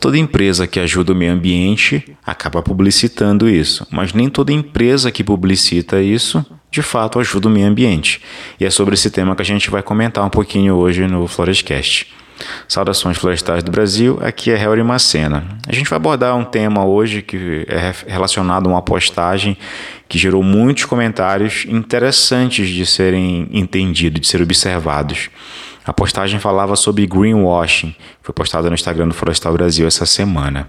Toda empresa que ajuda o meio ambiente acaba publicitando isso, mas nem toda empresa que publicita isso de fato ajuda o meio ambiente. E é sobre esse tema que a gente vai comentar um pouquinho hoje no Florescast. Saudações florestais do Brasil, aqui é Helry Macena. A gente vai abordar um tema hoje que é relacionado a uma postagem que gerou muitos comentários interessantes de serem entendidos, de serem observados. A postagem falava sobre greenwashing, foi postada no Instagram do Florestal Brasil essa semana.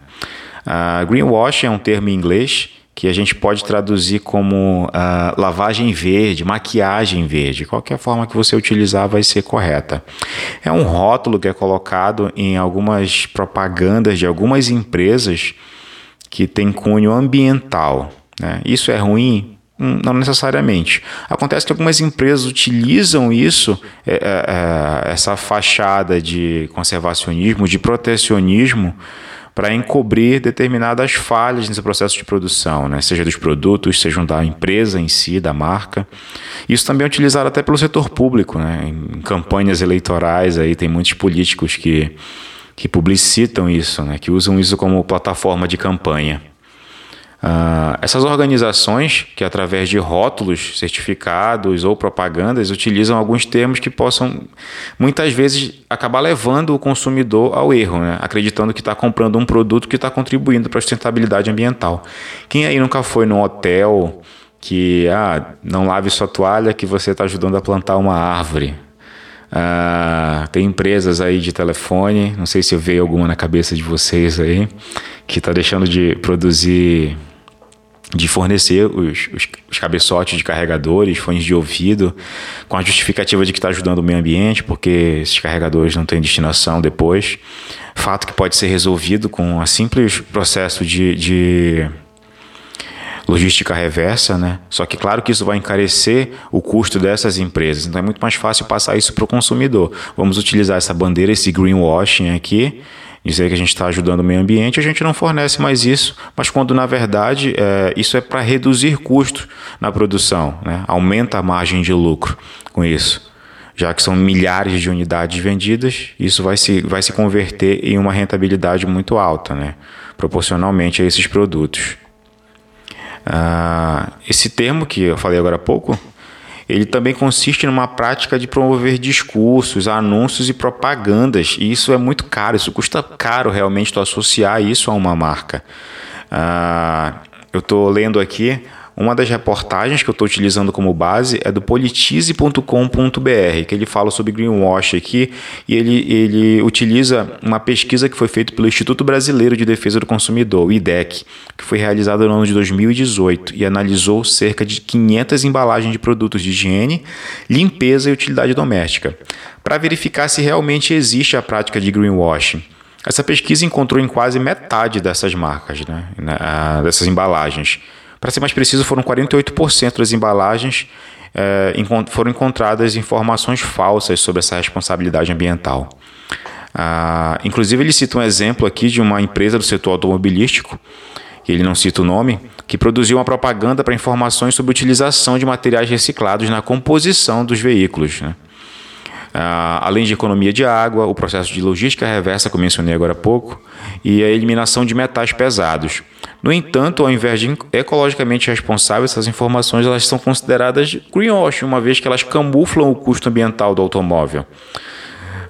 Uh, greenwashing é um termo em inglês que a gente pode traduzir como uh, lavagem verde, maquiagem verde. Qualquer forma que você utilizar vai ser correta. É um rótulo que é colocado em algumas propagandas de algumas empresas que tem cunho ambiental. Né? Isso é ruim? Hum, não necessariamente. Acontece que algumas empresas utilizam isso, é, é, é essa fachada de conservacionismo, de protecionismo, para encobrir determinadas falhas nesse processo de produção, né? seja dos produtos, seja da empresa em si, da marca. Isso também é utilizado até pelo setor público, né? em campanhas eleitorais, aí tem muitos políticos que, que publicitam isso, né? que usam isso como plataforma de campanha. Uh, essas organizações, que através de rótulos, certificados ou propagandas, utilizam alguns termos que possam, muitas vezes, acabar levando o consumidor ao erro, né? acreditando que está comprando um produto que está contribuindo para a sustentabilidade ambiental. Quem aí nunca foi num hotel que, ah, não lave sua toalha que você está ajudando a plantar uma árvore? Uh, tem empresas aí de telefone, não sei se veio alguma na cabeça de vocês aí, que está deixando de produzir de fornecer os, os, os, cabeçotes de carregadores, fones de ouvido, com a justificativa de que está ajudando o meio ambiente, porque esses carregadores não têm destinação depois. Fato que pode ser resolvido com um simples processo de, de logística reversa, né? Só que claro que isso vai encarecer o custo dessas empresas. Então é muito mais fácil passar isso para o consumidor. Vamos utilizar essa bandeira, esse greenwashing aqui, dizer que a gente está ajudando o meio ambiente, a gente não fornece mais isso, mas quando na verdade é, isso é para reduzir custos na produção, né? aumenta a margem de lucro com isso. Já que são milhares de unidades vendidas, isso vai se, vai se converter em uma rentabilidade muito alta, né? proporcionalmente a esses produtos. Ah, esse termo que eu falei agora há pouco, ele também consiste numa prática de promover discursos, anúncios e propagandas. E isso é muito caro, isso custa caro realmente tu associar isso a uma marca. Ah, eu estou lendo aqui uma das reportagens que eu estou utilizando como base é do politize.com.br, que ele fala sobre greenwash aqui e ele, ele utiliza uma pesquisa que foi feita pelo Instituto Brasileiro de Defesa do Consumidor, o IDEC, que foi realizada no ano de 2018 e analisou cerca de 500 embalagens de produtos de higiene, limpeza e utilidade doméstica, para verificar se realmente existe a prática de greenwashing. Essa pesquisa encontrou em quase metade dessas marcas, né, dessas embalagens. Para ser mais preciso, foram 48% das embalagens é, foram encontradas informações falsas sobre essa responsabilidade ambiental. Ah, inclusive, ele cita um exemplo aqui de uma empresa do setor automobilístico, ele não cita o nome, que produziu uma propaganda para informações sobre utilização de materiais reciclados na composição dos veículos. Né? Ah, além de economia de água, o processo de logística reversa, que eu mencionei agora há pouco, e a eliminação de metais pesados. No entanto, ao invés de ecologicamente responsáveis, essas informações elas são consideradas greenwashing, uma vez que elas camuflam o custo ambiental do automóvel.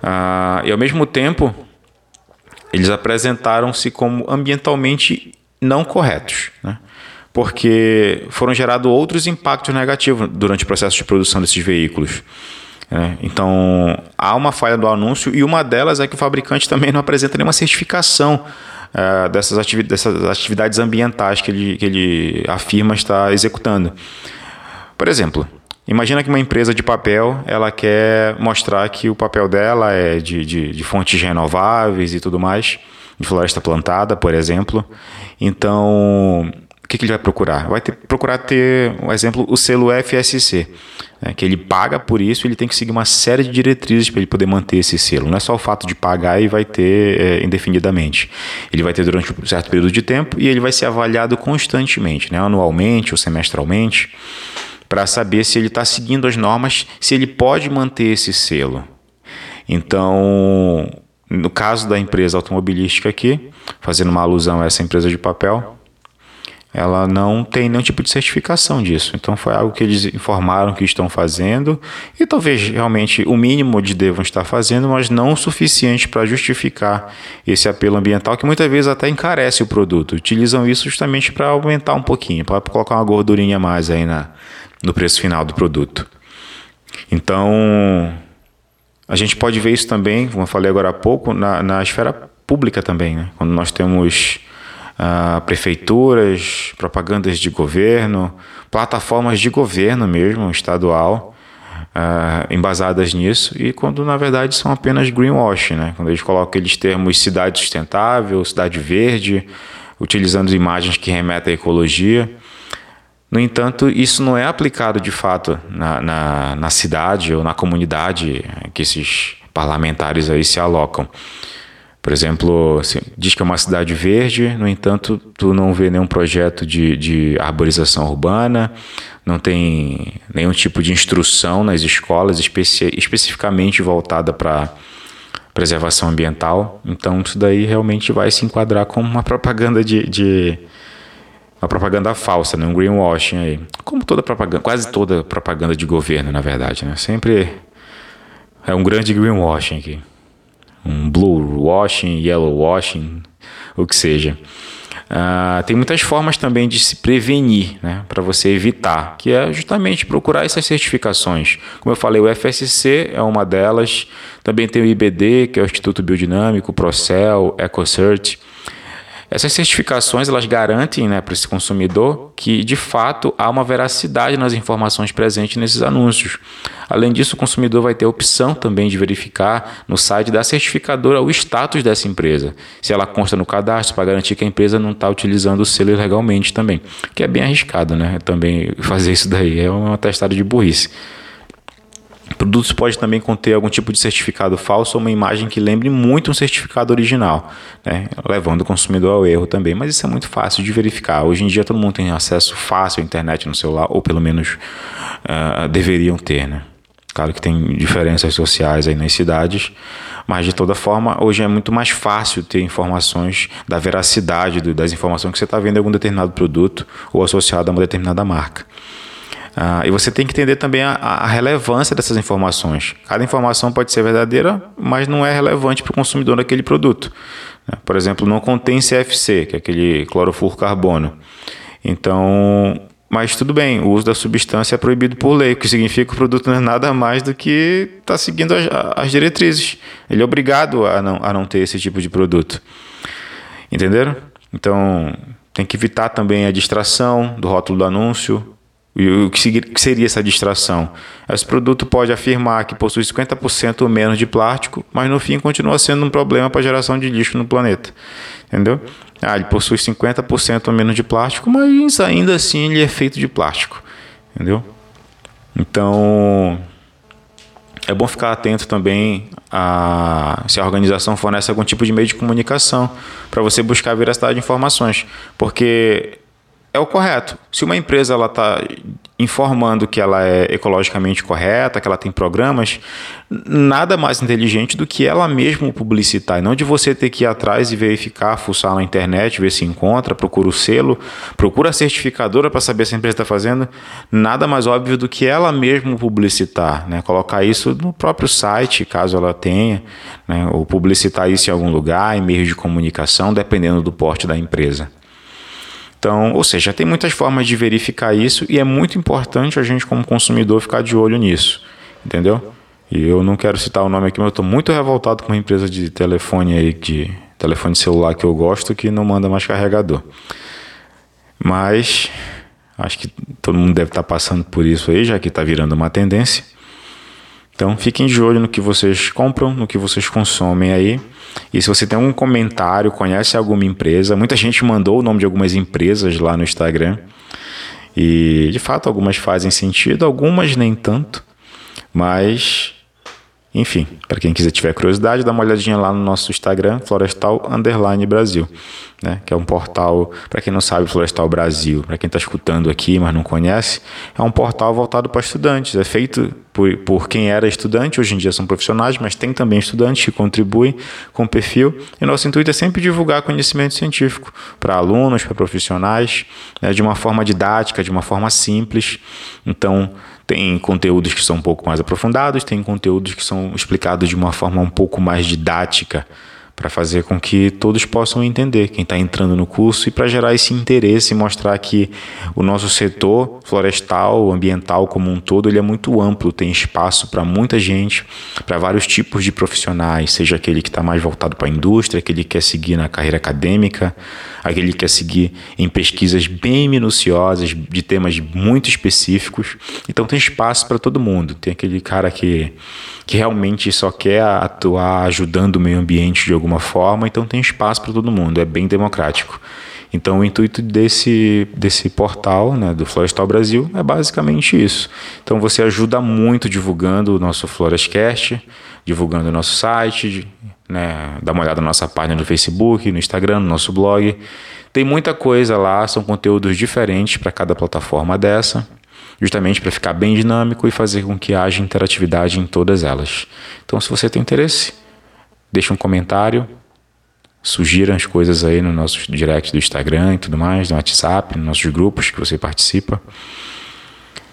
Ah, e ao mesmo tempo, eles apresentaram-se como ambientalmente não corretos, né? porque foram gerados outros impactos negativos durante o processo de produção desses veículos. É, então, há uma falha do anúncio e uma delas é que o fabricante também não apresenta nenhuma certificação é, dessas, ativi dessas atividades ambientais que ele, que ele afirma estar executando. Por exemplo, imagina que uma empresa de papel ela quer mostrar que o papel dela é de, de, de fontes renováveis e tudo mais, de floresta plantada, por exemplo. Então, que, que ele vai procurar? Vai ter, procurar ter, um exemplo, o selo FSC, né, que ele paga por isso, ele tem que seguir uma série de diretrizes para ele poder manter esse selo. Não é só o fato de pagar e vai ter é, indefinidamente. Ele vai ter durante um certo período de tempo e ele vai ser avaliado constantemente, né, anualmente ou semestralmente, para saber se ele está seguindo as normas, se ele pode manter esse selo. Então, no caso da empresa automobilística aqui, fazendo uma alusão a essa empresa de papel, ela não tem nenhum tipo de certificação disso. Então foi algo que eles informaram que estão fazendo e talvez realmente o mínimo de devam estar fazendo, mas não o suficiente para justificar esse apelo ambiental que muitas vezes até encarece o produto. Utilizam isso justamente para aumentar um pouquinho, para colocar uma gordurinha a mais aí na, no preço final do produto. Então a gente pode ver isso também, como eu falei agora há pouco, na, na esfera pública também, né? quando nós temos uh, prefeituras, propagandas de governo, plataformas de governo mesmo, estadual, uh, embasadas nisso, e quando na verdade são apenas greenwashing, né? quando eles colocam aqueles termos cidade sustentável, cidade verde, utilizando imagens que remetem à ecologia. No entanto, isso não é aplicado de fato na, na, na cidade ou na comunidade que esses parlamentares aí se alocam. Por exemplo, assim, diz que é uma cidade verde, no entanto, tu não vê nenhum projeto de, de arborização urbana, não tem nenhum tipo de instrução nas escolas especi especificamente voltada para preservação ambiental. Então, isso daí realmente vai se enquadrar como uma propaganda de, de uma propaganda falsa, né? um greenwashing aí. Como toda propaganda, quase toda propaganda de governo, na verdade, né? Sempre é um grande greenwashing aqui um blue washing, yellow washing, o que seja. Uh, tem muitas formas também de se prevenir, né, para você evitar, que é justamente procurar essas certificações. Como eu falei, o FSC é uma delas, também tem o IBD, que é o Instituto Biodinâmico, Procel, EcoCert. Essas certificações elas garantem né, para esse consumidor que de fato há uma veracidade nas informações presentes nesses anúncios. Além disso, o consumidor vai ter a opção também de verificar no site da certificadora o status dessa empresa, se ela consta no cadastro para garantir que a empresa não está utilizando o selo ilegalmente também, que é bem arriscado, né? Também fazer isso daí é uma testada de burrice. Produtos pode também conter algum tipo de certificado falso ou uma imagem que lembre muito um certificado original, né? levando o consumidor ao erro também. Mas isso é muito fácil de verificar. Hoje em dia todo mundo tem acesso fácil à internet no celular, ou pelo menos uh, deveriam ter. Né? Claro que tem diferenças sociais aí nas cidades, mas de toda forma, hoje é muito mais fácil ter informações da veracidade das informações que você está vendo em algum determinado produto ou associado a uma determinada marca. Ah, e você tem que entender também a, a, relevância dessas informações. Cada informação pode ser verdadeira, mas não é relevante para o consumidor daquele produto. Né? Por exemplo, não contém CFC, que é aquele clorofluorcarbono. Então, mas tudo bem, o uso da substância é proibido por lei, o que significa que o produto não é nada mais do que está seguindo as, as, diretrizes. Ele é obrigado a não, a não ter esse tipo de produto. Entenderam? Então, tem que evitar também a distração do rótulo do anúncio, o que seria essa distração? Esse produto pode afirmar que possui 50% ou menos de plástico, mas no fim continua sendo um problema para a geração de lixo no planeta. Entendeu? Ah, ele possui 50% ou menos de plástico, mas ainda assim ele é feito de plástico. Entendeu? Então, é bom ficar atento também a se a organização fornece algum tipo de meio de comunicação para você buscar a veracidade de informações, porque é o correto. Se uma empresa ela está informando que ela é ecologicamente correta, que ela tem programas, nada mais inteligente do que ela mesma publicitar, e não de você ter que ir atrás e verificar, fuçar na internet, ver se encontra, procura o selo, procura a certificadora para saber se a empresa está fazendo. Nada mais óbvio do que ela mesma publicitar, né? colocar isso no próprio site, caso ela tenha, né? ou publicitar isso em algum lugar, em meios de comunicação, dependendo do porte da empresa. Então, ou seja, tem muitas formas de verificar isso e é muito importante a gente, como consumidor, ficar de olho nisso. Entendeu? E eu não quero citar o nome aqui, mas eu estou muito revoltado com uma empresa de telefone aí, de telefone celular que eu gosto, que não manda mais carregador. Mas acho que todo mundo deve estar passando por isso aí, já que está virando uma tendência. Então fiquem de olho no que vocês compram, no que vocês consomem aí. E se você tem algum comentário, conhece alguma empresa, muita gente mandou o nome de algumas empresas lá no Instagram. E de fato algumas fazem sentido, algumas nem tanto. Mas Enfim, para quem quiser tiver curiosidade, dá uma olhadinha lá no nosso Instagram, Florestal Underline Brasil, né? Que é um portal, para quem não sabe, Florestal Brasil, para quem está escutando aqui, mas não conhece, é um portal voltado para estudantes. É feito por, por quem era estudante, hoje em dia são profissionais, mas tem também estudantes que contribuem com o perfil. E nosso intuito é sempre divulgar conhecimento científico para alunos, para profissionais, né? de uma forma didática, de uma forma simples. Então, tem conteúdos que são um pouco mais aprofundados, tem conteúdos que são explicados de uma forma um pouco mais didática para fazer com que todos possam entender quem está entrando no curso e para gerar esse interesse e mostrar que o nosso setor florestal, ambiental como um todo, ele é muito amplo, tem espaço para muita gente, para vários tipos de profissionais, seja aquele que está mais voltado para a indústria, aquele que quer seguir na carreira acadêmica, aquele que quer seguir em pesquisas bem minuciosas de temas muito específicos. Então tem espaço para todo mundo. Tem aquele cara que, que realmente só quer atuar ajudando o meio ambiente de alguma alguma forma, então tem espaço para todo mundo, é bem democrático. Então, o intuito desse, desse portal, né, do Florestal Brasil, é basicamente isso. Então, você ajuda muito divulgando o nosso Florescast, divulgando o nosso site, né, dá uma olhada na nossa página no Facebook, no Instagram, no nosso blog. Tem muita coisa lá, são conteúdos diferentes para cada plataforma dessa, justamente para ficar bem dinâmico e fazer com que haja interatividade em todas elas. Então, se você tem interesse, Deixa um comentário, sugira as coisas aí no nosso direct do Instagram e tudo mais, no WhatsApp, nos nossos grupos que você participa.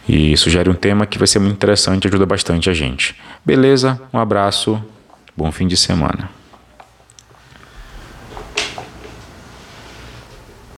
E sugere um tema que vai ser muito interessante ajuda bastante a gente. Beleza? Um abraço, bom fim de semana.